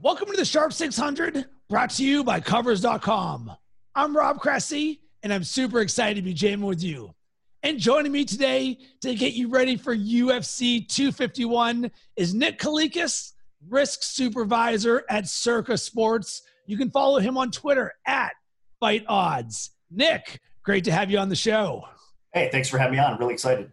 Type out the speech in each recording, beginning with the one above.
Welcome to the Sharp 600, brought to you by Covers.com. I'm Rob Cressy, and I'm super excited to be jamming with you. And joining me today to get you ready for UFC 251 is Nick Kalikas, risk supervisor at Circa Sports. You can follow him on Twitter at Fight Odds. Nick, great to have you on the show. Hey, thanks for having me on. I'm really excited.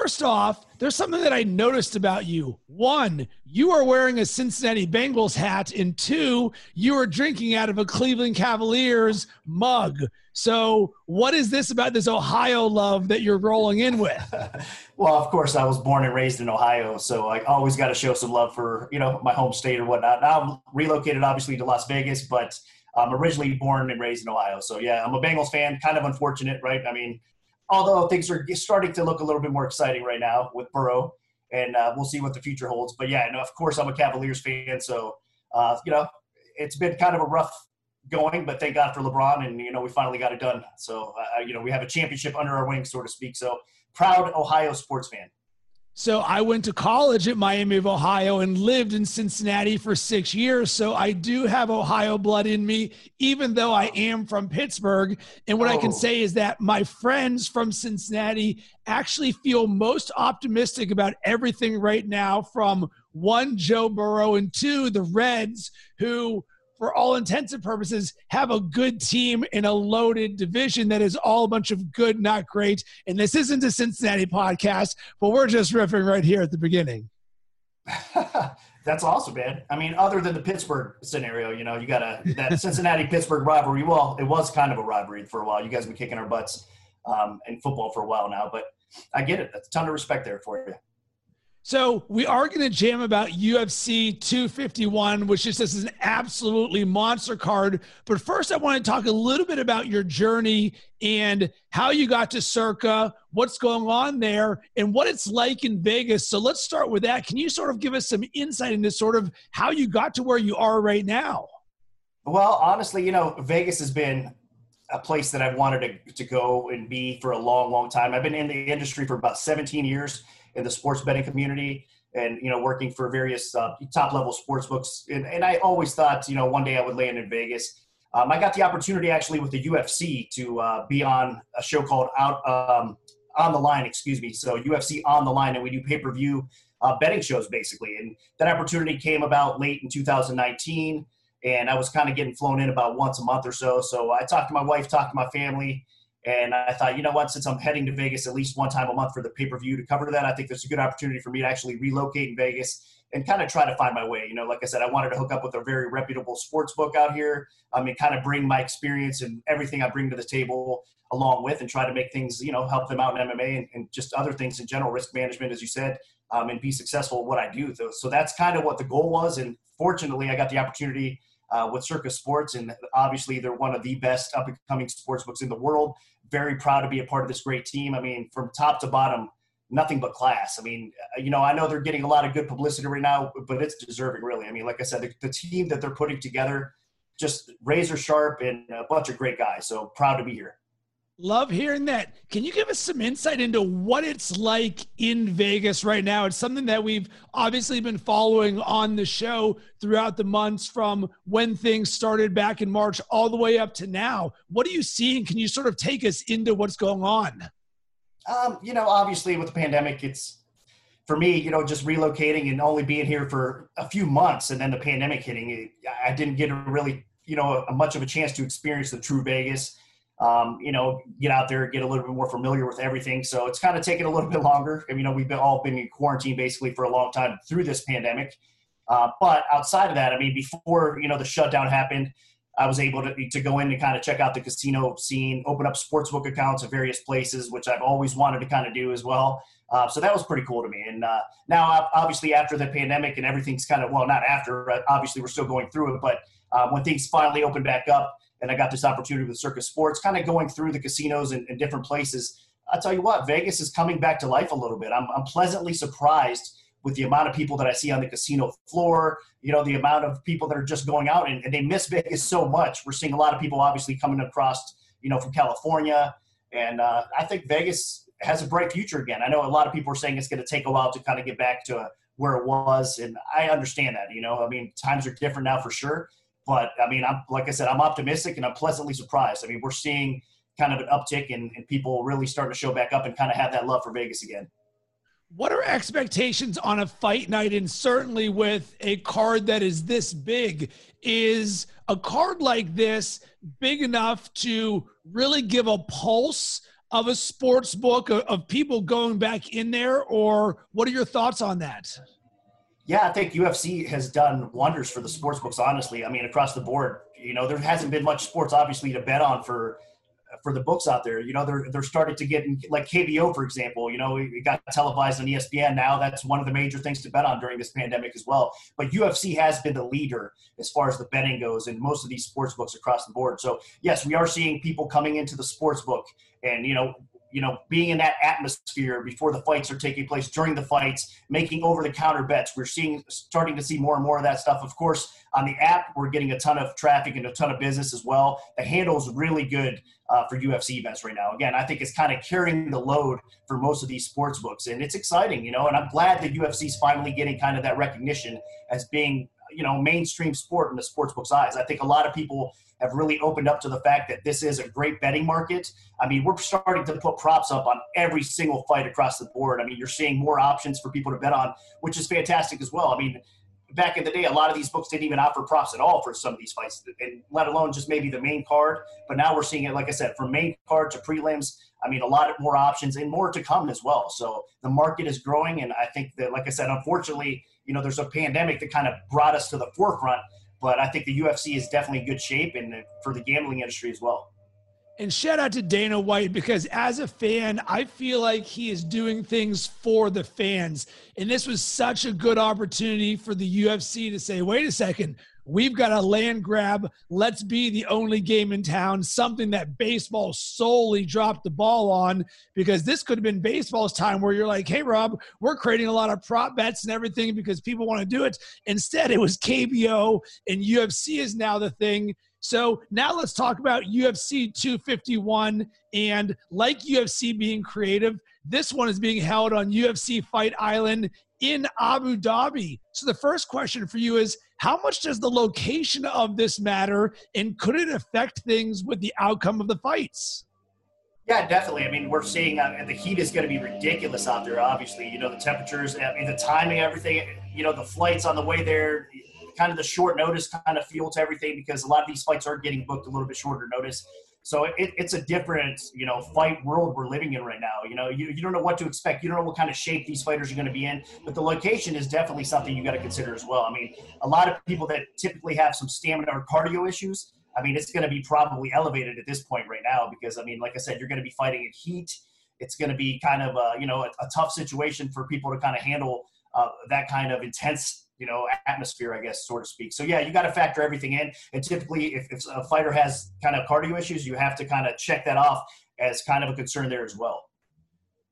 First off, there's something that I noticed about you. One, you are wearing a Cincinnati Bengals hat, and two, you are drinking out of a Cleveland Cavaliers mug. So, what is this about this Ohio love that you're rolling in with? well, of course, I was born and raised in Ohio, so I always got to show some love for you know my home state or whatnot. Now I'm relocated, obviously, to Las Vegas, but I'm originally born and raised in Ohio. So yeah, I'm a Bengals fan. Kind of unfortunate, right? I mean, although things are starting to look a little bit more exciting right now with Burrow, and uh, we'll see what the future holds. But yeah, no, of course I'm a Cavaliers fan, so uh, you know it's been kind of a rough going, but thank God for LeBron, and you know we finally got it done. So uh, you know we have a championship under our wings, so to speak. So proud Ohio sports fan. So I went to college at Miami of Ohio and lived in Cincinnati for six years. So I do have Ohio blood in me, even though I am from Pittsburgh. And what oh. I can oh. say is that my friends from Cincinnati actually feel most optimistic about everything right now from one, Joe Burrow, and two, the Reds, who for all intents and purposes, have a good team in a loaded division that is all a bunch of good, not great. And this isn't a Cincinnati podcast, but we're just riffing right here at the beginning. That's awesome, man. I mean, other than the Pittsburgh scenario, you know, you got a that Cincinnati Pittsburgh rivalry. Well, it was kind of a rivalry for a while. You guys have been kicking our butts um, in football for a while now, but I get it. That's a ton of respect there for you. So we are going to jam about UFC 251, which is just an absolutely monster card. But first, I want to talk a little bit about your journey and how you got to Circa, what's going on there, and what it's like in Vegas. So let's start with that. Can you sort of give us some insight into sort of how you got to where you are right now? Well, honestly, you know, Vegas has been a place that I've wanted to, to go and be for a long, long time. I've been in the industry for about 17 years in the sports betting community and you know working for various uh, top level sports books. And, and, i always thought you know one day i would land in vegas. Um, i got the opportunity actually with the ufc to uh, be on a show called out um, on the line excuse me. So ufc on the line and we do pay-per-view uh, betting shows basically. And that opportunity came about late in 2019 and i was kind of getting flown in about once a month or so. So i talked to my wife talked to my family and I thought, you know what, since I'm heading to Vegas at least one time a month for the pay per view to cover that, I think there's a good opportunity for me to actually relocate in Vegas and kind of try to find my way. You know, like I said, I wanted to hook up with a very reputable sports book out here. I mean, kind of bring my experience and everything I bring to the table along with and try to make things, you know, help them out in MMA and, and just other things in general, risk management, as you said, um, and be successful at what I do. So that's kind of what the goal was. And fortunately, I got the opportunity uh, with Circa Sports, and obviously they're one of the best up and coming sports books in the world. Very proud to be a part of this great team. I mean, from top to bottom, nothing but class. I mean, uh, you know, I know they're getting a lot of good publicity right now, but it's deserving, really. I mean, like I said, the, the team that they're putting together, just razor sharp and a bunch of great guys. So proud to be here. Love hearing that. Can you give us some insight into what it's like in Vegas right now? It's something that we've obviously been following on the show throughout the months from when things started back in March all the way up to now. What are you seeing? Can you sort of take us into what's going on? Um, you know, obviously with the pandemic, it's for me, you know, just relocating and only being here for a few months and then the pandemic hitting, I didn't get a really, you know, a, much of a chance to experience the true Vegas um, you know, get out there, get a little bit more familiar with everything. So it's kind of taken a little bit longer. And, you know, we've been all been in quarantine basically for a long time through this pandemic. Uh, but outside of that, I mean, before, you know, the shutdown happened, I was able to, to go in and kind of check out the casino scene, open up sportsbook accounts at various places, which I've always wanted to kind of do as well. Uh, so that was pretty cool to me. And uh, now, obviously, after the pandemic and everything's kind of, well, not after, obviously, we're still going through it, but uh, when things finally open back up, and I got this opportunity with Circa Sports, kind of going through the casinos and, and different places. I'll tell you what, Vegas is coming back to life a little bit. I'm, I'm pleasantly surprised with the amount of people that I see on the casino floor, you know, the amount of people that are just going out and, and, they miss Vegas so much. We're seeing a lot of people obviously coming across, you know, from California. And uh, I think Vegas has a bright future again. I know a lot of people are saying it's going to take a while to kind of get back to where it was, and I understand that. You know, I mean, times are different now for sure. But I mean, I'm like I said, I'm optimistic and I'm pleasantly surprised. I mean, we're seeing kind of an uptick and, and people really starting to show back up and kind of have that love for Vegas again. What are expectations on a fight night? And certainly with a card that is this big, is a card like this big enough to really give a pulse of a sports book of, of people going back in there? Or what are your thoughts on that? Yeah, I think UFC has done wonders for the sports books. Honestly, I mean, across the board, you know, there hasn't been much sports obviously to bet on for for the books out there. You know, they're they're starting to get like KBO, for example. You know, it got televised on ESPN now. That's one of the major things to bet on during this pandemic as well. But UFC has been the leader as far as the betting goes in most of these sports books across the board. So yes, we are seeing people coming into the sports book, and you know, you know, being in that atmosphere before the fights are taking place, during the fights, making over the counter bets. We're seeing starting to see more and more of that stuff. Of course, on the app, we're getting a ton of traffic and a ton of business as well. The handle is really good uh, for UFC events right now. Again, I think it's kind of carrying the load for most of these sports books, and it's exciting, you know. And I'm glad that UFC is finally getting kind of that recognition as being you know mainstream sport in the sportsbook's eyes. I think a lot of people have really opened up to the fact that this is a great betting market. I mean, we're starting to put props up on every single fight across the board. I mean, you're seeing more options for people to bet on, which is fantastic as well. I mean, back in the day, a lot of these books didn't even offer props at all for some of these fights, and let alone just maybe the main card. But now we're seeing it, like I said, from main card to prelims. I mean, a lot of more options and more to come as well. So the market is growing, and I think that, like I said, unfortunately, you know, there's a pandemic that kind of brought us to the forefront. But I think the UFC is definitely in good shape, and for the gambling industry as well. And shout out to Dana White because as a fan, I feel like he is doing things for the fans. And this was such a good opportunity for the UFC to say, wait a second, we've got a land grab. Let's be the only game in town, something that baseball solely dropped the ball on because this could have been baseball's time where you're like, hey, Rob, we're creating a lot of prop bets and everything because people want to do it. Instead, it was KBO and UFC is now the thing. So now let's talk about UFC 251. And like UFC being creative, this one is being held on UFC Fight Island in Abu Dhabi. So the first question for you is how much does the location of this matter and could it affect things with the outcome of the fights? Yeah, definitely. I mean, we're seeing uh, the heat is going to be ridiculous out there. Obviously, you know the temperatures, I mean, the timing, everything. You know, the flights on the way there kind of the short notice kind of feel to everything because a lot of these fights are getting booked a little bit shorter notice. So it, it's a different, you know, fight world we're living in right now. You know, you, you don't know what to expect. You don't know what kind of shape these fighters are going to be in. But the location is definitely something you got to consider as well. I mean, a lot of people that typically have some stamina or cardio issues, I mean, it's going to be probably elevated at this point right now because, I mean, like I said, you're going to be fighting in heat. It's going to be kind of, a, you know, a, a tough situation for people to kind of handle uh, that kind of intense you know atmosphere i guess so to speak so yeah you got to factor everything in and typically if, if a fighter has kind of cardio issues you have to kind of check that off as kind of a concern there as well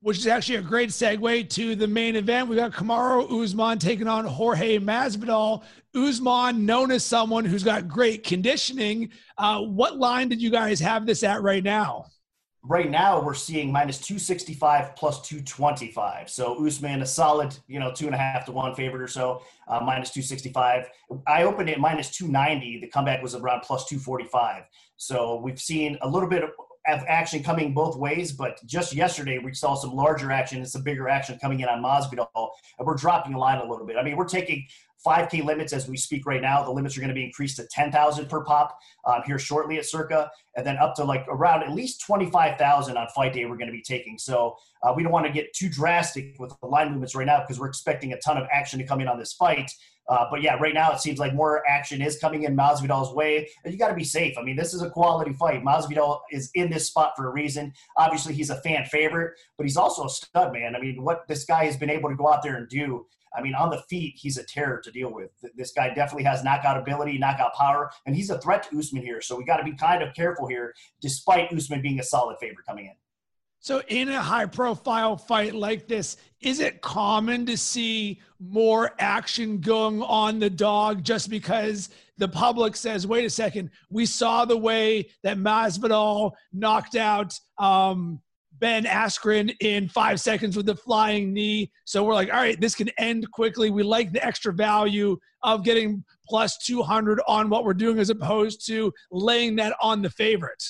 which is actually a great segue to the main event. We got Kamaru Usman taking on Jorge Masvidal. Usman, known as someone who's got great conditioning. Uh, what line did you guys have this at right now? Right now we're seeing minus 265 plus 225 so usman a solid you know two and a half to one favorite or so uh, minus 265 i opened it minus 290 the comeback was around plus 245 so we've seen a little bit of action coming both ways, but just yesterday we saw some larger action and some bigger action coming in on Masvidal, and we're dropping the line a little bit. I mean, we're taking 5K limits as we speak right now. The limits are going to be increased to 10,000 per pop um, here shortly at Circa, and then up to like around at least 25,000 on fight day we're going to be taking. So uh, we don't want to get too drastic with the line movements right now because we're expecting a ton of action to come in on this fight. Uh, but yeah, right now it seems like more action is coming in Masvidal's way, and you got to be safe. I mean, this is a quality fight. Masvidal is in this spot for a reason. Obviously, he's a fan favorite, but he's also a stud, man. I mean, what this guy has been able to go out there and do I mean, on the feet, he's a terror to deal with. This guy definitely has knockout ability, knockout power, and he's a threat to Usman here. So we got to be kind of careful here, despite Usman being a solid favorite coming in. So, in a high profile fight like this, is it common to see more action going on the dog just because the public says, wait a second, we saw the way that Masvidal knocked out um, Ben Askren in five seconds with the flying knee. So we're like, all right, this can end quickly. We like the extra value of getting plus 200 on what we're doing as opposed to laying that on the favorite.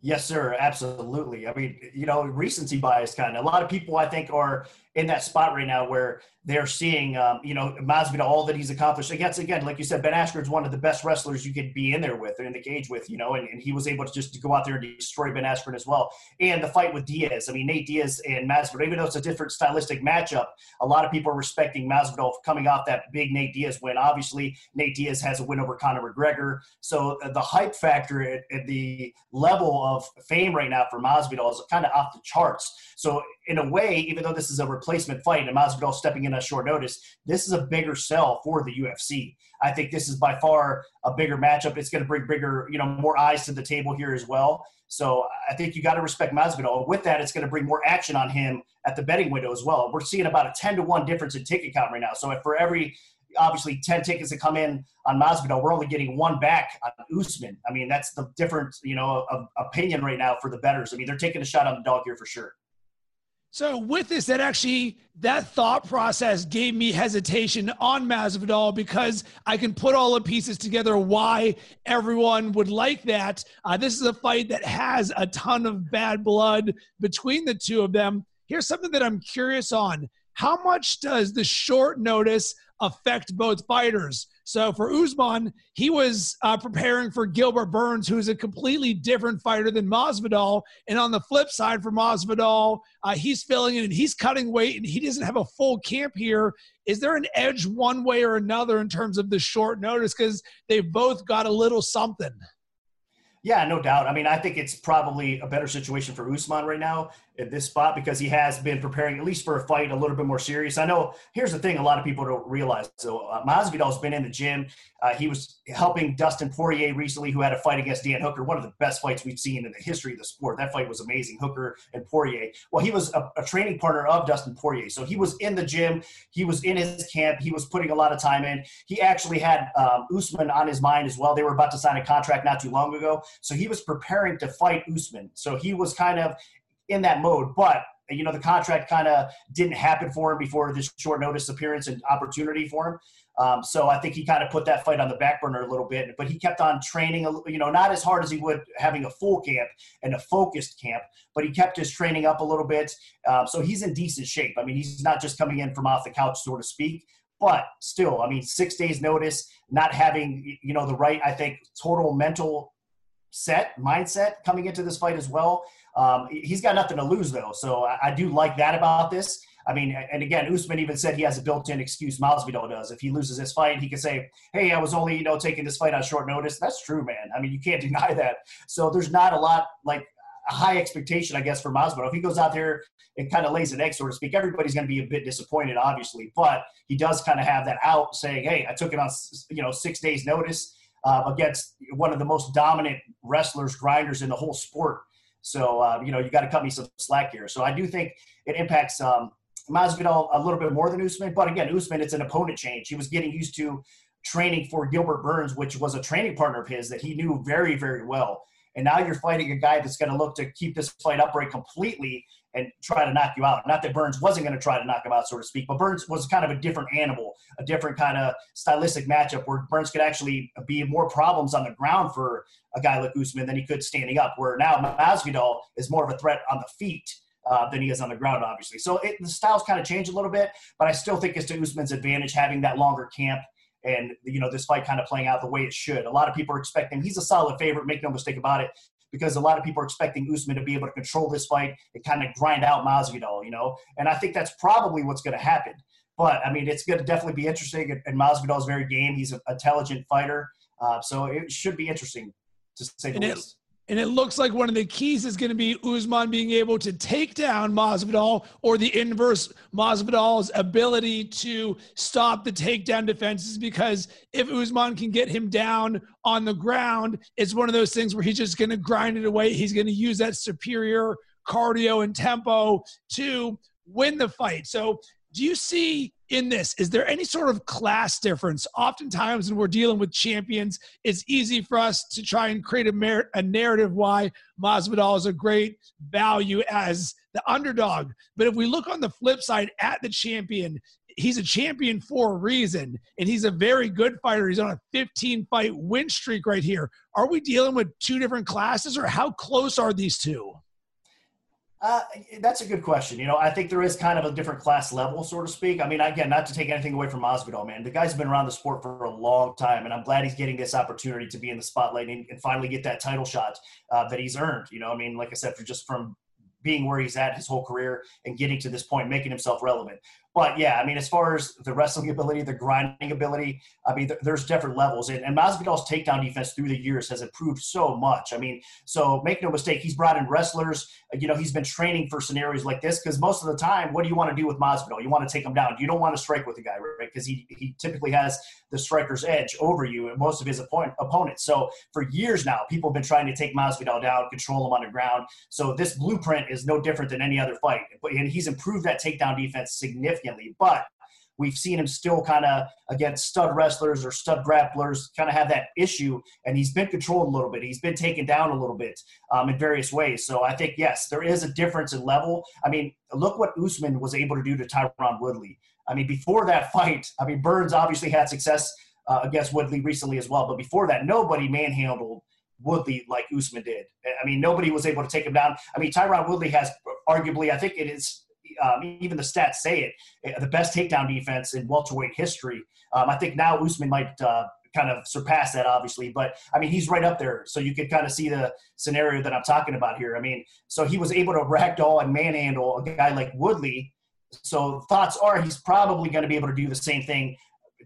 Yes, sir. Absolutely. I mean, you know, recency bias kind of. A lot of people, I think, are in that spot right now where they're seeing, um, you know, Masvidal, all that he's accomplished. Against, again, like you said, Ben Askren's one of the best wrestlers you could be in there with, or in the cage with, you know, and, and he was able to just go out there and destroy Ben Askren as well. And the fight with Diaz. I mean, Nate Diaz and Masvidal, even though it's a different stylistic matchup, a lot of people are respecting Masvidal coming off that big Nate Diaz win. Obviously, Nate Diaz has a win over Conor McGregor. So uh, the hype factor at, at the level of fame right now for Masvidal is kind of off the charts. So in a way, even though this is a replacement fight and Masvidal stepping in on short notice, this is a bigger sell for the UFC. I think this is by far a bigger matchup. It's going to bring bigger, you know, more eyes to the table here as well. So I think you got to respect Masvidal. With that, it's going to bring more action on him at the betting window as well. We're seeing about a 10 to 1 difference in ticket count right now. So for every obviously 10 tickets that come in on Masvidal, we're only getting one back on Usman. I mean, that's the difference, you know, of opinion right now for the betters. I mean, they're taking a shot on the dog here for sure. So with this, that actually that thought process gave me hesitation on Masvidal because I can put all the pieces together why everyone would like that. Uh, this is a fight that has a ton of bad blood between the two of them. Here's something that I'm curious on: How much does the short notice affect both fighters? So for Usman, he was uh, preparing for Gilbert Burns, who is a completely different fighter than Masvidal. And on the flip side, for Masvidal, uh, he's filling in and he's cutting weight, and he doesn't have a full camp here. Is there an edge one way or another in terms of the short notice? Because they've both got a little something. Yeah, no doubt. I mean, I think it's probably a better situation for Usman right now at this spot because he has been preparing at least for a fight a little bit more serious. I know. Here's the thing: a lot of people don't realize. So uh, Masvidal's been in the gym. Uh, he was helping Dustin Poirier recently, who had a fight against Dan Hooker, one of the best fights we've seen in the history of the sport. That fight was amazing, Hooker and Poirier. Well, he was a, a training partner of Dustin Poirier, so he was in the gym. He was in his camp. He was putting a lot of time in. He actually had um, Usman on his mind as well. They were about to sign a contract not too long ago, so he was preparing to fight Usman. So he was kind of in that mode. But you know, the contract kind of didn't happen for him before this short notice appearance and opportunity for him. Um, so I think he kind of put that fight on the back burner a little bit, but he kept on training, you know, not as hard as he would having a full camp and a focused camp, but he kept his training up a little bit. Uh, so he's in decent shape. I mean, he's not just coming in from off the couch, so to speak, but still, I mean, six days notice, not having, you know, the right, I think, total mental set mindset coming into this fight as well. Um, he's got nothing to lose though, so I, I, do like that about this. I mean, and again, Usman even said he has a built-in excuse. Masvidal does. If he loses this fight, he can say, "Hey, I was only you know taking this fight on short notice." That's true, man. I mean, you can't deny that. So there's not a lot like a high expectation, I guess, for Masvidal. If he goes out there and kind of lays an egg, so to speak, everybody's going to be a bit disappointed, obviously. But he does kind of have that out, saying, "Hey, I took it on you know six days notice." Uh, against one of the most dominant wrestlers, grinders in the whole sport. So, uh, you know, you got to cut me some slack here. So I do think it impacts um, Masvidal a little bit more than Usman. But again, Usman, it's an opponent change. He was getting used to training for Gilbert Burns, which was a training partner of his that he knew very, very well. And now you're fighting a guy that's going to look to keep this fight upright completely and try to knock you out. Not that Burns wasn't going to try to knock him out, so to speak, but Burns was kind of a different animal, a different kind of stylistic matchup where Burns could actually be more problems on the ground for a guy like Usman than he could standing up. Where now Masvidal is more of a threat on the feet. Uh, than he is on the ground, obviously. So it, the styles kind of changed a little bit, but I still think it's to Usman's advantage having that longer camp and you know this fight kind of playing out the way it should. A lot of people are expecting he's a solid favorite. Make no mistake about it because a lot of people are expecting Usman to be able to control this fight and kind of grind out Masvidal, you know. And I think that's probably what's going to happen. But I mean, it's going to definitely be interesting. And Masvidal is very game. He's an intelligent fighter, uh, so it should be interesting to say the least. And it looks like one of the keys is going to be Usman being able to take down Masvidal or the inverse Masvidal's ability to stop the takedown defenses because if Usman can get him down on the ground, it's one of those things where he's just going to grind it away. He's going to use that superior cardio and tempo to win the fight. So do you see in this? Is there any sort of class difference? Oftentimes, when we're dealing with champions, it's easy for us to try and create a, mer- a narrative why Masvidal is a great value as the underdog. But if we look on the flip side at the champion, he's a champion for a reason, and he's a very good fighter. He's on a 15 fight win streak right here. Are we dealing with two different classes, or how close are these two? Uh, that's a good question. You know, I think there is kind of a different class level, so to speak. I mean, again, not to take anything away from Masvidal, man. The guy's been around the sport for a long time, and I'm glad he's getting this opportunity to be in the spotlight and, and finally get that title shot uh, that he's earned. You know, I mean, like I said, for just from being where he's at his whole career and getting to this point, making himself relevant. But yeah, I mean, as far as the wrestling ability, the grinding ability, I mean, th- there's different levels. And, and Masvidal's takedown defense through the years has improved so much. I mean, so make no mistake, he's brought in wrestlers. You know, he's been training for scenarios like this because most of the time, what do you want to do with Masvidal? You want to take him down. You don't want to strike with the guy, right? Because he, he typically has the striker's edge over you and most of his opponent, opponents. So for years now, people have been trying to take Masvidal down, control him on the ground. So this blueprint is no different than any other fight. And he's improved that takedown defense significantly significantly. But we've seen him still kind of against stud wrestlers or stud grapplers kind of have that issue and he's been controlled a little bit he's been taken down a little bit um, in various ways so i think yes there is a difference in level i mean look what usman was able to do to tyron woodley i mean before that fight i mean burns obviously had success uh, against woodley recently as well but before that nobody manhandled Woodley like Usman did. I mean, nobody was able to take him down. I mean, Tyron Woodley has arguably, I think it is um, even the stats say it, eh, the best takedown defense in welterweight history. Um, I think now Usman might uh, kind of surpass that, obviously, but I mean, he's right up there. So you could kind of see the scenario that I'm talking about here. I mean, so he was able to ragdoll and manhandle a guy like Woodley. So thoughts are he's probably going to be able to do the same thing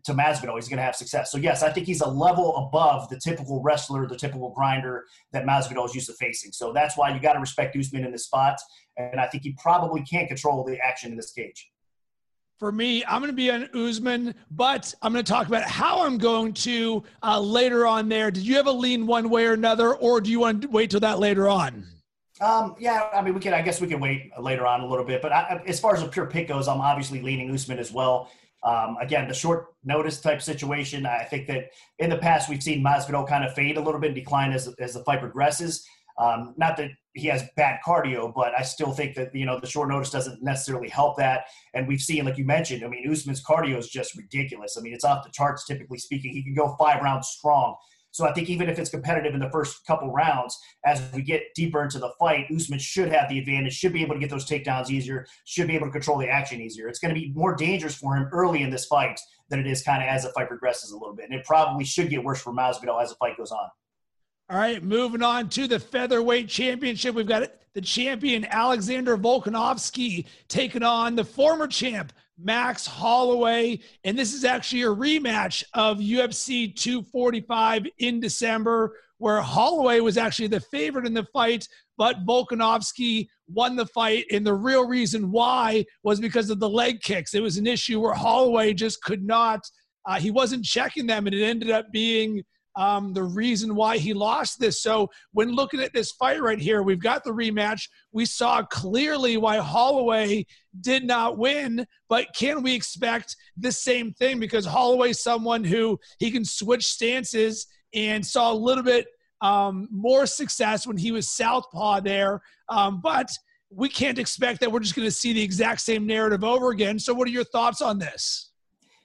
to Masvidal, he's going to have success. So yes, I think he's a level above the typical wrestler, the typical grinder that Masvidal is used to facing. So that's why you got to respect Usman in this spot, and I think he probably can't control the action in this cage. For me, I'm going to be on Usman, but I'm going to talk about how I'm going to uh, later on there. Did you have a lean one way or another, or do you want to wait till that later on? Um, yeah, I mean, we can. I guess we can wait later on a little bit. But I, as far as a pure pick goes, I'm obviously leaning Usman as well. Um, again, the short notice type situation. I think that in the past we've seen Masvidal kind of fade a little bit, and decline as as the fight progresses. Um, not that he has bad cardio, but I still think that you know the short notice doesn't necessarily help that. And we've seen, like you mentioned, I mean, Usman's cardio is just ridiculous. I mean, it's off the charts. Typically speaking, he can go five rounds strong. So I think even if it's competitive in the first couple rounds, as we get deeper into the fight, Usman should have the advantage, should be able to get those takedowns easier, should be able to control the action easier. It's going to be more dangerous for him early in this fight than it is kind of as the fight progresses a little bit. And it probably should get worse for Masvidal as the fight goes on. All right, moving on to the featherweight championship. We've got the champion Alexander Volkanovski taking on the former champ Max Holloway. And this is actually a rematch of UFC 245 in December, where Holloway was actually the favorite in the fight, but Volkanovski won the fight. And the real reason why was because of the leg kicks. It was an issue where Holloway just could not, uh, he wasn't checking them, and it ended up being um, the reason why he lost this. So when looking at this fight right here, we've got the rematch. We saw clearly why Holloway did not win, but can we expect the same thing? Because Holloway's someone who he can switch stances and saw a little bit um, more success when he was southpaw there. Um, but we can't expect that we're just going to see the exact same narrative over again. So, what are your thoughts on this?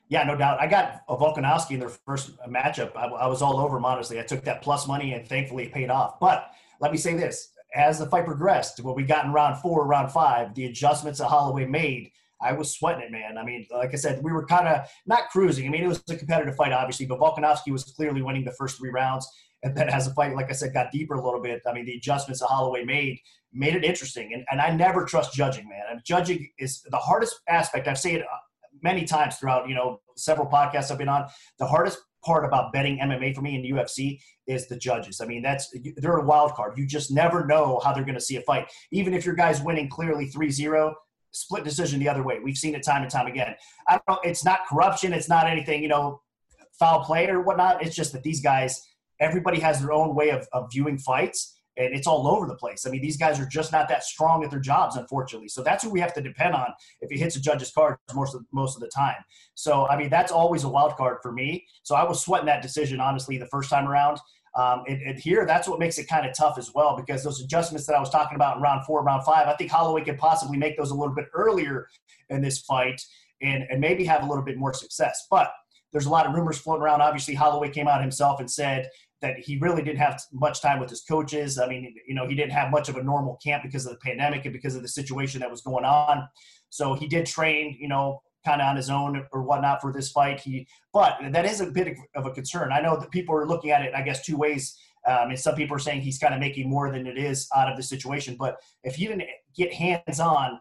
Yeah, no doubt. I got a Volkanovski in their first matchup. I, I was all over him, honestly. I took that plus money and thankfully it paid off. But let me say this as the fight progressed, what we got in round four, round five, the adjustments that Holloway made, I was sweating it, man. I mean, like I said, we were kind of not cruising. I mean, it was a competitive fight, obviously, but Volkanovski was clearly winning the first three rounds. And then as the fight, like I said, got deeper a little bit, I mean, the adjustments that Holloway made made it interesting. And, and I never trust judging, man. And judging is the hardest aspect. I've said it many times throughout, you know, several podcasts I've been on. The hardest part about betting MMA for me in UFC is the judges. I mean, that's they're a wild card. You just never know how they're going to see a fight. Even if your guy's winning clearly 3-0, split decision the other way. We've seen it time and time again. I don't know, it's not corruption, it's not anything, you know, foul play or whatnot. It's just that these guys, everybody has their own way of, of viewing fights and it's all over the place. I mean, these guys are just not that strong at their jobs, unfortunately. So that's who we have to depend on if he hits a judge's card most of, most of the time. So, I mean, that's always a wild card for me. So I was sweating that decision, honestly, the first time around. Um, and, and, here, that's what makes it kind of tough as well because those adjustments that I was talking about in round four, round five, I think Holloway could possibly make those a little bit earlier in this fight and, and maybe have a little bit more success. But there's a lot of rumors floating around. Obviously, Holloway came out himself and said that he really didn't have much time with his coaches. I mean, you know, he didn't have much of a normal camp because of the pandemic and because of the situation that was going on. So he did train, you know, kind of on his own or whatnot for this fight. He, but that is a bit of a concern. I know that people are looking at it, I guess, two ways. Um, and some people are saying he's kind of making more than it is out of the situation. But if he didn't get hands-on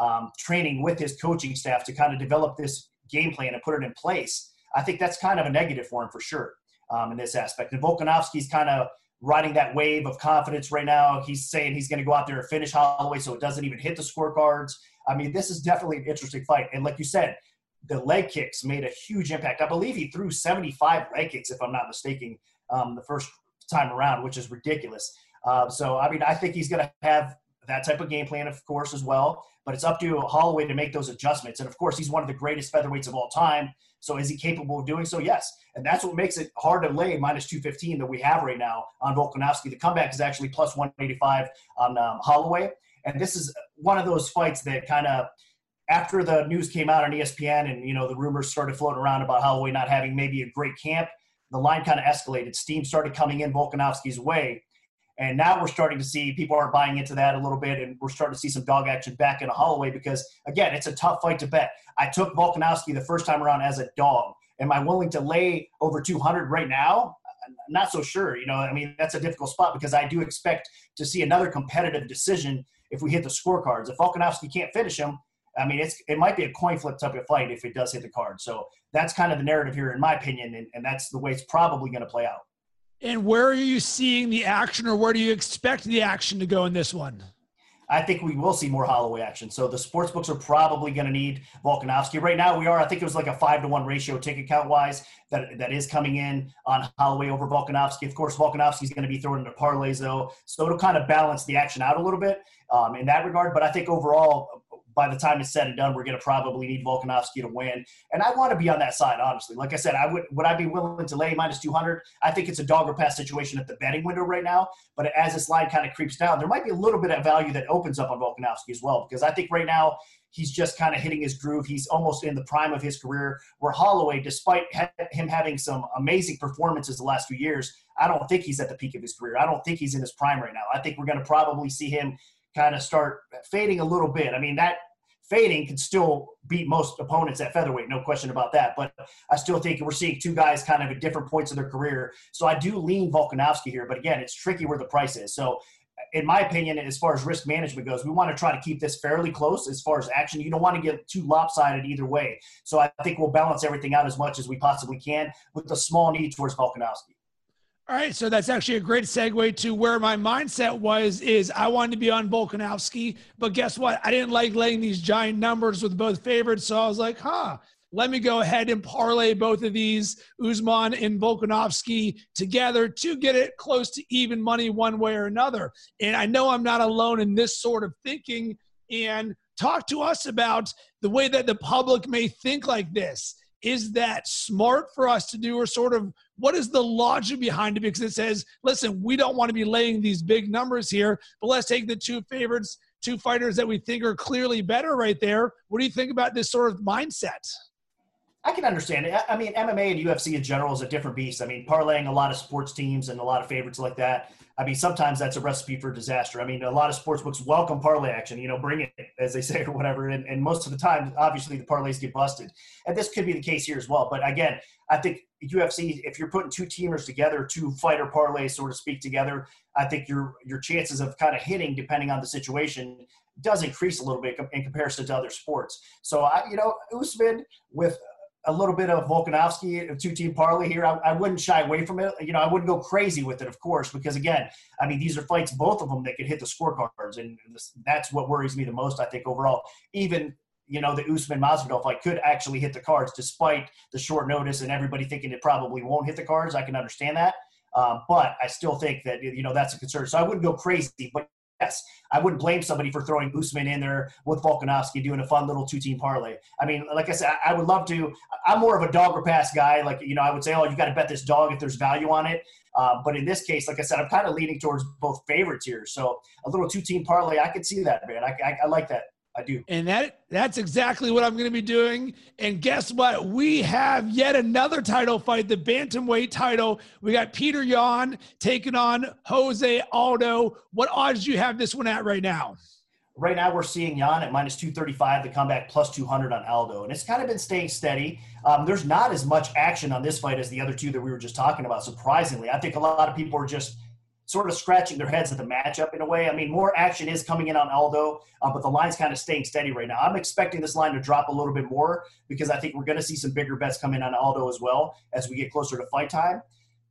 um, training with his coaching staff to kind of develop this game plan and put it in place, I think that's kind of a negative for him for sure um, in this aspect. And Volkanovski's kind of riding that wave of confidence right now. He's saying he's going to go out there and finish Holloway so it doesn't even hit the scorecards. I mean, this is definitely an interesting fight. And like you said, the leg kicks made a huge impact. I believe he threw 75 leg kicks, if I'm not mistaken, um, the first time around, which is ridiculous. Uh, so, I mean, I think he's going to have that type of game plan, of course, as well. But it's up to Holloway to make those adjustments. And of course, he's one of the greatest featherweights of all time. So is he capable of doing so? Yes. And that's what makes it hard to lay minus 215 that we have right now on Volkanovski. The comeback is actually plus 185 on um, Holloway. And this is one of those fights that kind of after the news came out on ESPN and you know the rumors started floating around about Holloway not having maybe a great camp, the line kind of escalated. Steam started coming in Volkanovski's way, and now we're starting to see people are buying into that a little bit, and we're starting to see some dog action back in a Holloway because again, it's a tough fight to bet. I took Volkanovski the first time around as a dog. Am I willing to lay over 200 right now? I'm not so sure. You know, I mean, that's a difficult spot because I do expect to see another competitive decision if we hit the scorecards. If Volkanovski can't finish him, I mean, it's it might be a coin flip type of fight if it does hit the card. So that's kind of the narrative here, in my opinion, and, and that's the way it's probably going to play out. And where are you seeing the action, or where do you expect the action to go in this one? I think we will see more Holloway action. So the sports books are probably going to need Volkanovski. Right now, we are. I think it was like a five to one ratio ticket count wise that that is coming in on Holloway over Volkanovski. Of course, Volkanovski is going to be thrown into parlays though, so it'll kind of balance the action out a little bit um, in that regard. But I think overall, by the time it's said and done, we're going to probably need Volkanovski to win. And I want to be on that side, honestly. Like I said, I would would I be willing to lay minus 200? I think it's a dog or pass situation at the betting window right now. But as this line kind of creeps down, there might be a little bit of value that opens up on Volkanovski as well. Because I think right now he's just kind of hitting his groove. He's almost in the prime of his career. Where Holloway, despite him having some amazing performances the last few years, I don't think he's at the peak of his career. I don't think he's in his prime right now. I think we're going to probably see him kind of start fading a little bit. I mean, that fading can still beat most opponents at featherweight, no question about that. But I still think we're seeing two guys kind of at different points of their career. So I do lean Volkanovski here, but again, it's tricky where the price is. So in my opinion, as far as risk management goes, we want to try to keep this fairly close as far as action. You don't want to get too lopsided either way. So I think we'll balance everything out as much as we possibly can with a small need towards Volkanovski. All right, so that's actually a great segue to where my mindset was is I wanted to be on Volkanovski, but guess what? I didn't like laying these giant numbers with both favorites, so I was like, huh, let me go ahead and parlay both of these, Usman and Volkanovski, together to get it close to even money one way or another. And I know I'm not alone in this sort of thinking. And talk to us about the way that the public may think like this is that smart for us to do or sort of what is the logic behind it because it says listen we don't want to be laying these big numbers here but let's take the two favorites two fighters that we think are clearly better right there what do you think about this sort of mindset I can understand it. I mean, MMA and UFC in general is a different beast. I mean, parlaying a lot of sports teams and a lot of favorites like that. I mean, sometimes that's a recipe for disaster. I mean, a lot of sports books welcome parlay action, you know, bring it, as they say, or whatever. And, and most of the time, obviously, the parlays get busted. And this could be the case here as well. But again, I think UFC, if you're putting two teamers together, two fighter parlays, so to speak, together, I think your your chances of kind of hitting, depending on the situation, does increase a little bit in comparison to other sports. So, I, you know, Usman with a little bit of Volkanovski, a two team parlay here. I, I, wouldn't shy away from it. You know, I wouldn't go crazy with it, of course, because again, I mean, these are fights, both of them that could hit the scorecards. And this, that's what worries me the most, I think, overall. Even, you know, the Usman Masvidal fight could actually hit the cards despite the short notice and everybody thinking it probably won't hit the cards. I can understand that. Uh, but I still think that you know that's a concern. So I wouldn't go crazy, but yes, I wouldn't blame somebody for throwing Usman in there with Volkanovski doing a fun little two team parlay. I mean, like I said, I would love to. I'm more of a dog or pass guy. Like, you know, I would say, oh, you got to bet this dog if there's value on it. Uh, but in this case, like I said, I'm kind of leaning towards both favorites here. So a little two team parlay, I could see that, man. I, I, I like that. I do. And that that's exactly what I'm going to be doing. And guess what? We have yet another title fight, the bantamweight title. We got Petr Yan taking on Jose Aldo. What odds do you have this one at right now? Right now, we're seeing Yan at minus 235, the comeback plus 200 on Aldo. And it's kind of been staying steady. Um, there's not as much action on this fight as the other two that we were just talking about, surprisingly. I think a lot of people are just sort of scratching their heads at the matchup in a way. I mean, more action is coming in on Aldo, uh, but the line's kind of staying steady right now. I'm expecting this line to drop a little bit more because I think we're going to see some bigger bets come in on Aldo as well as we get closer to fight time.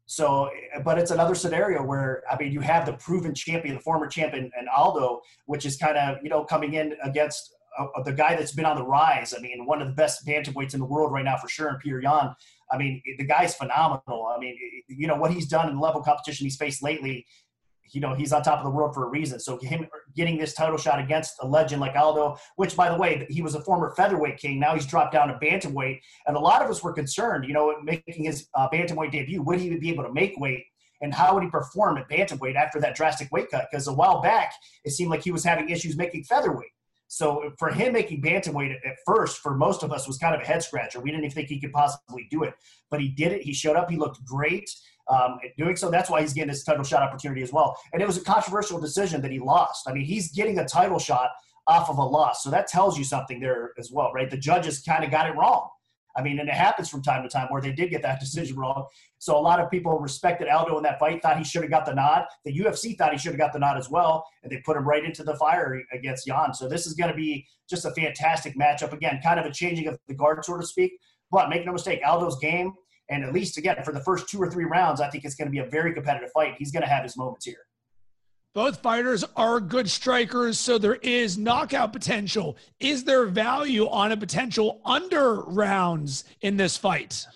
So, but it's another scenario where I mean, you have the proven champion, the former champion, and Aldo, which is kind of you know coming in against uh, the guy that's been on the rise. I mean, one of the best bantamweights in the world right now for sure, and Petr Yan. I mean, the guy's phenomenal. I mean, you know what he's done in the level competition he's faced lately. You know, he's on top of the world for a reason. So him getting this title shot against a legend like Aldo, which by the way, he was a former featherweight king. Now he's dropped down to bantamweight, and a lot of us were concerned. You know, making his uh, bantamweight debut, would he be able to make weight? and how would he perform at bantamweight after that drastic weight cut? Because a while back, it seemed like he was having issues making featherweight. So for him making bantamweight at first, for most of us, was kind of a head scratcher. We didn't even think he could possibly do it, but he did it. He showed up. He looked great. Um, doing so, that's why he's getting this title shot opportunity as well. And it was a controversial decision that he lost. I mean, he's getting a title shot off of a loss, so that tells you something there as well, right? The judges kind of got it wrong. I mean, and it happens from time to time where they did get that decision wrong. So a lot of people respected Aldo in that fight, thought he should have got the nod. The UFC thought he should have got the nod as well, and they put him right into the fire against Yan. So this is going to be just a fantastic matchup. Again, kind of a changing of the guard, so to speak. But make no mistake, Aldo's game, and at least again for the first two or three rounds, I think it's going to be a very competitive fight. He's going to have his moments here. Both fighters are good strikers, so there is knockout potential. Is there value on a potential under rounds in this fight?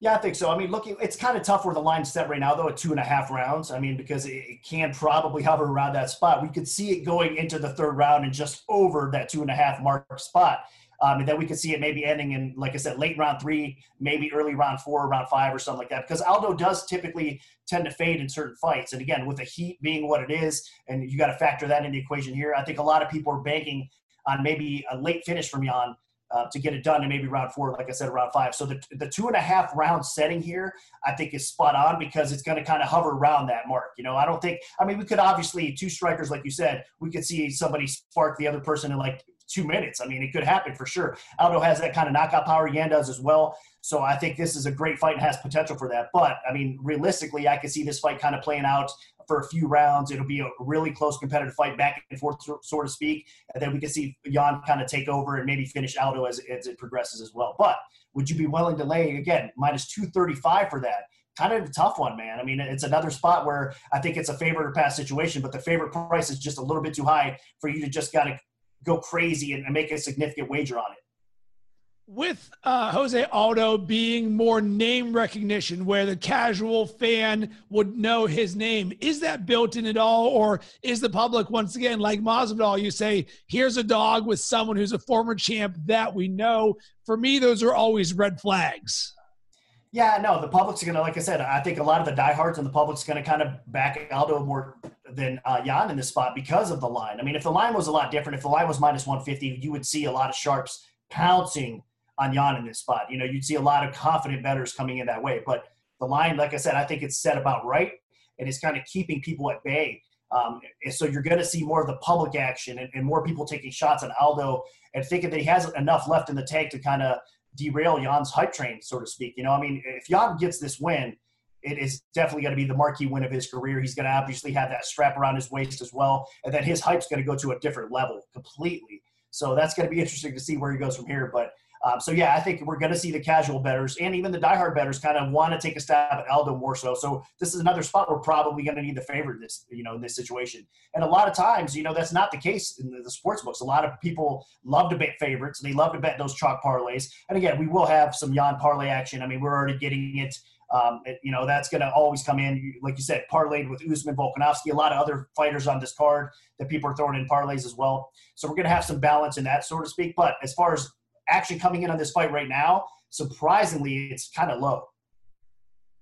Yeah, I think so. I mean, looking, it's kind of tough where the line's set right now, though, at two and a half rounds. I mean, because it, it can probably hover around that spot. We could see it going into the third round and just over that two and a half mark spot. Um, and then we could see it maybe ending in, like I said, late round three, maybe early round four, round five, or something like that. Because Aldo does typically tend to fade in certain fights. And again, with the heat being what it is, and you got to factor that in the equation here, I think a lot of people are banking on maybe a late finish from Yan uh, to get it done in maybe round four, like I said, round five. So the, the two and a half round setting here, I think is spot on because it's going to kind of hover around that mark. You know, I don't think, I mean, we could obviously, two strikers, like you said, we could see somebody spark the other person and like two minutes. I mean, it could happen for sure. Aldo has that kind of knockout power. Yan does as well. So I think this is a great fight and has potential for that. But I mean, realistically, I could see this fight kind of playing out for a few rounds. It'll be a really close competitive fight back and forth, so to speak. And then we can see Yan kind of take over and maybe finish Aldo as, as it progresses as well. But would you be willing to lay, again, minus 235 for that? kind of a tough one, man. I mean, it's another spot where I think it's a favorite or pass situation, but the favorite price is just a little bit too high for you to just got to go crazy and, and make a significant wager on it with uh, Jose Aldo being more name recognition, where the casual fan would know his name, is that built in at all, or is the public once again like Masvidal? You say, "Here's a dog with someone who's a former champ that we know." For me, those are always red flags. Yeah, no, the public's gonna, like I said, I think a lot of the diehards and the public's gonna kind of back Aldo more than uh, Yan in this spot because of the line. I mean, if the line was a lot different, if the line was minus 150, you would see a lot of sharps pouncing on Yan in this spot. You know, you'd see a lot of confident bettors coming in that way. But the line, like I said, I think it's set about right, and it's kind of keeping people at bay. Um, so you're going to see more of the public action and, and, more people taking shots on Aldo and thinking that he has enough left in the tank to kind of derail Yan's hype train, so to speak. You know, I mean, if Yan gets this win, it is definitely going to be the marquee win of his career. He's going to obviously have that strap around his waist as well, and then his hype's going to go to a different level completely. So that's going to be interesting to see where he goes from here. But um, so yeah, I think we're going to see the casual betters and even the diehard betters kind of want to take a stab at Aldo more so. So this is another spot we're probably going to need the favorite this you know in this situation. And a lot of times, you know, that's not the case in the, the sports books. A lot of people love to bet favorites. They love to bet those chalk parlays. And again, we will have some Yan parlay action. I mean, we're already getting it Um, it, you know, that's going to always come in, like you said, parlayed with Usman, Volkanovski, a lot of other fighters on this card that people are throwing in parlays as well. So we're going to have some balance in that, so to speak. But as far as actually coming in on this fight right now, surprisingly, it's kind of low.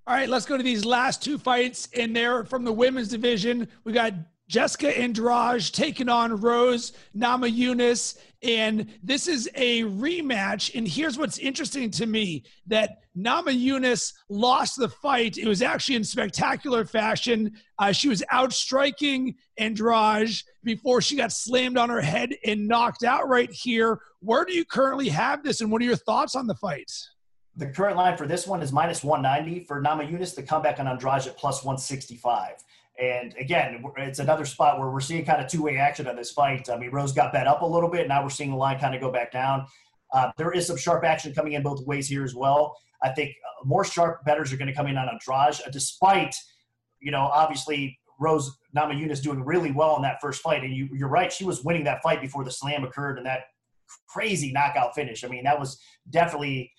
All right, let's go to these last two fights in there from the women's division. We got Jessica Andrade taking on Rose Namajunas. And this is a rematch. And here's what's interesting to me that Namajunas lost the fight. It was actually in spectacular fashion. Uh, she was outstriking Andrade before she got slammed on her head and knocked out right here. Where do you currently have this, and what are your thoughts on the fight? The current line for this one is minus 190 for Namajunas. The comeback on Andrade at plus 165. And again, it's another spot where we're seeing kind of two way action on this fight. I mean, Rose got bet up a little bit. Now we're seeing the line kind of go back down. Uh, there is some sharp action coming in both ways here as well. I think uh, more sharp bettors are going to come in on Andrade, uh, despite, you know, obviously Rose Namajunas doing really well in that first fight. And you, you're right, she was winning that fight before the slam occurred and that crazy knockout finish. I mean, that was definitely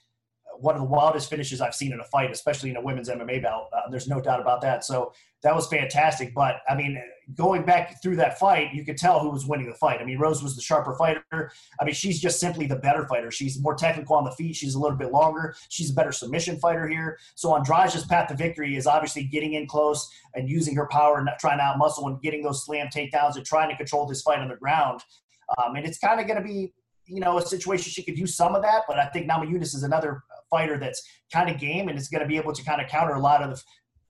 one of the wildest finishes I've seen in a fight, especially in a women's MMA bout. Uh, there's no doubt about that. So that was fantastic. But I mean, going back through that fight, you could tell who was winning the fight. I mean, Rose was the sharper fighter. I mean, she's just simply the better fighter. She's more technical on the feet. She's a little bit longer. She's a better submission fighter here. So Andrade's path to victory is obviously getting in close and using her power and trying to outmuscle and getting those slam takedowns and trying to control this fight on the ground. Um, and it's kind of going to be, you know, a situation she could use some of that, but I think Namajunas is another fighter that's kind of game and is going to be able to kind of counter a lot of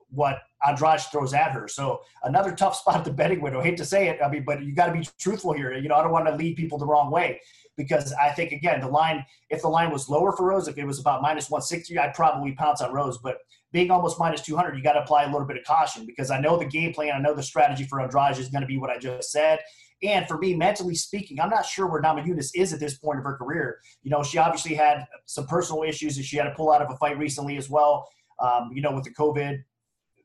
what Andrade throws at her. So another tough spot at the betting window. I hate to say it, I mean, but you got to be truthful here. You know, I don't want to lead people the wrong way because I think again the line, if the line was lower for Rose, if it was about minus 160, I'd probably pounce on Rose. But being almost minus 200, you got to apply a little bit of caution because I know the game plan, I know the strategy for Andrade is going to be what I just said. And for me, mentally speaking, I'm not sure where Namajunas is at this point of her career. You know, she obviously had some personal issues and she had to pull out of a fight recently as well. Um, you know, with the COVID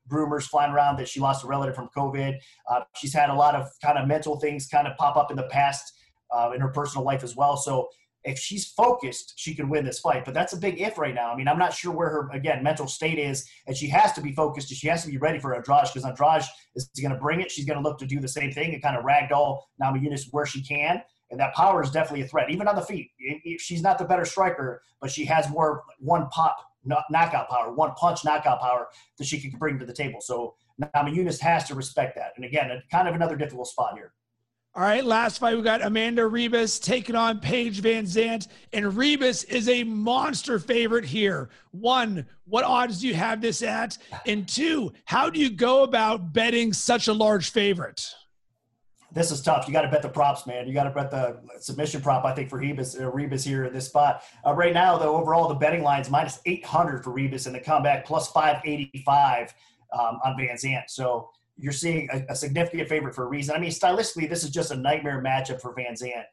rumors flying around that she lost a relative from COVID. Uh, she's had a lot of kind of mental things kind of pop up in the past uh, in her personal life as well. So if she's focused, she could win this fight. But that's a big if right now. I mean, I'm not sure where her again mental state is, and she has to be focused. She has to be ready for Andrade because Andrade is going to bring it. She's going to look to do the same thing and kind of ragdoll Namajunas where she can. And that power is definitely a threat, even on the feet. She's not the better striker, but she has more one pop knockout power, one punch knockout power that she can bring to the table. So Namajunas has to respect that. And again, kind of another difficult spot here. All right, last fight we got Amanda Ribas taking on Paige Van Zant. and Ribas is a monster favorite here. One, what odds do you have this at? And two, how do you go about betting such a large favorite? This is tough. You got to bet the props, man. You got to bet the submission prop. I think for Ribas, uh, Ribas here in this spot. Uh, right now, though, overall the betting lines minus 800 for Ribas and the comeback plus 585 um, on VanZant. So you're seeing a, a, significant favorite for a reason. I mean, stylistically, this is just a nightmare matchup for Van Zant.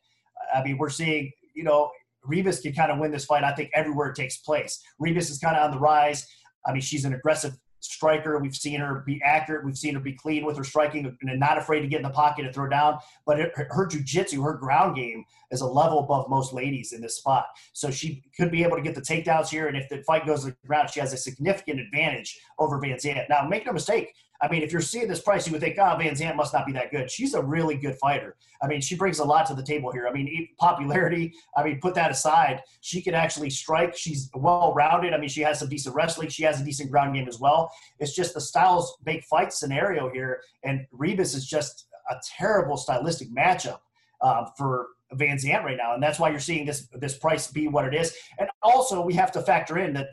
I mean, we're seeing, you know, Ribas can kind of win this fight, I think, everywhere it takes place. Ribas is kind of on the rise. I mean, she's an aggressive striker. We've seen her be accurate. We've seen her be clean with her striking and not afraid to get in the pocket and throw down. But her, her jujitsu, her ground game is a level above most ladies in this spot. So she could be able to get the takedowns here. And if the fight goes to the ground, she has a significant advantage over VanZant. Now, make no mistake, I mean, if you're seeing this price, you would think, oh, VanZant must not be that good. She's a really good fighter. I mean, she brings a lot to the table here. I mean, popularity, I mean, put that aside. She can actually strike. She's well rounded. I mean, she has some decent wrestling. She has a decent ground game as well. It's just the styles make fight scenario here. And Ribas is just a terrible stylistic matchup uh, for VanZant right now, and that's why you're seeing this this price be what it is. And also, we have to factor in that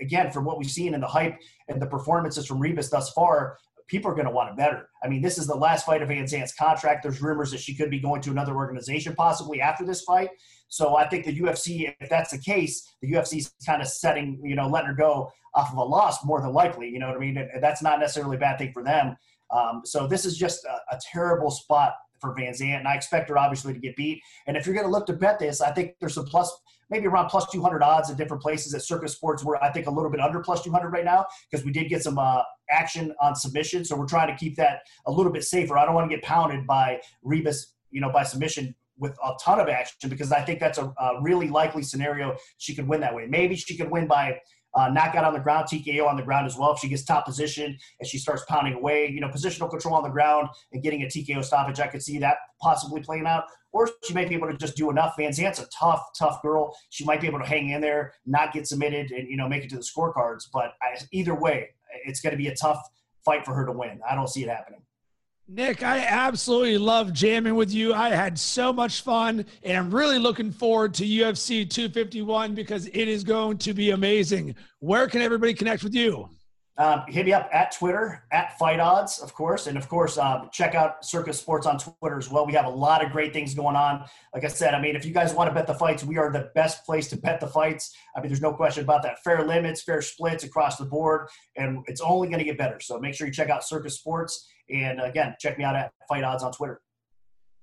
again, from what we've seen in the hype and the performances from Ribas thus far, people are going to want it better. I mean, this is the last fight of VanZant's contract. There's rumors that she could be going to another organization possibly after this fight. So I think the UFC, if that's the case, the UFC's kind of setting, you know, letting her go off of a loss more than likely. You know what I mean? And that's not necessarily a bad thing for them. Um, so this is just a, a terrible spot for VanZant, and I expect her obviously to get beat. And if you're going to look to bet this, I think there's some plus, maybe around plus 200 odds at different places at Circa Sports. We're I think a little bit under plus 200 right now because we did get some uh, action on submission, so we're trying to keep that a little bit safer. I don't want to get pounded by Ribas, you know, by submission with a ton of action because I think that's a, a really likely scenario she could win that way. Maybe she could win by uh, knockout on the ground, TKO on the ground as well. If she gets top position and she starts pounding away, you know, positional control on the ground and getting a TKO stoppage, I could see that possibly playing out. Or she might be able to just do enough. Van Zant's a tough, tough girl. She might be able to hang in there, not get submitted, and you know, make it to the scorecards. But I, either way, it's going to be a tough fight for her to win. I don't see it happening. Nick, I absolutely love jamming with you. I had so much fun, and I'm really looking forward to UFC 251 because it is going to be amazing. Where can everybody connect with you? Um, hit me up at Twitter, at Fight Odds, of course. And of course, um, check out Circa Sports on Twitter as well. We have a lot of great things going on. Like I said, I mean, if you guys want to bet the fights, we are the best place to bet the fights. I mean, there's no question about that. Fair limits, fair splits across the board, and it's only going to get better. So make sure you check out Circa Sports. And again, check me out at Fight Odds on Twitter.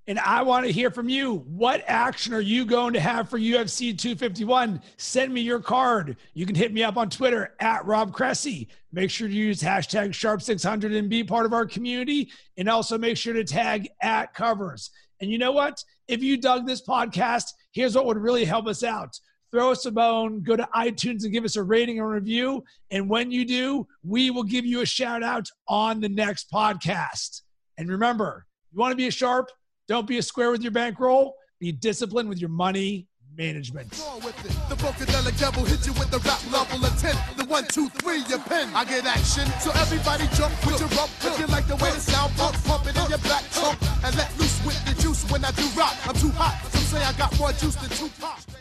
And I want to hear from you. What action are you going to have for UFC 251? Send me your card. You can hit me up on Twitter at Rob Cressy. Make sure to use hashtag Sharp600 and be part of our community. And also make sure to tag at covers. And you know what? If you dug this podcast, here's what would really help us out. Throw us a bone, go to iTunes and give us a rating and review. And when you do, we will give you a shout out on the next podcast. And remember, you want to be a sharp? Don't be a square with your bankroll. Be disciplined with your money management. The Funkadelic devil hit you with the rap level of 10. The one, two, three, your pen. I get action. So everybody jump with your rump. If you like the way the sound pump, pump it in your back trunk. And let loose with the juice when I do rock. I'm too hot. Some say I got more juice than Tupac.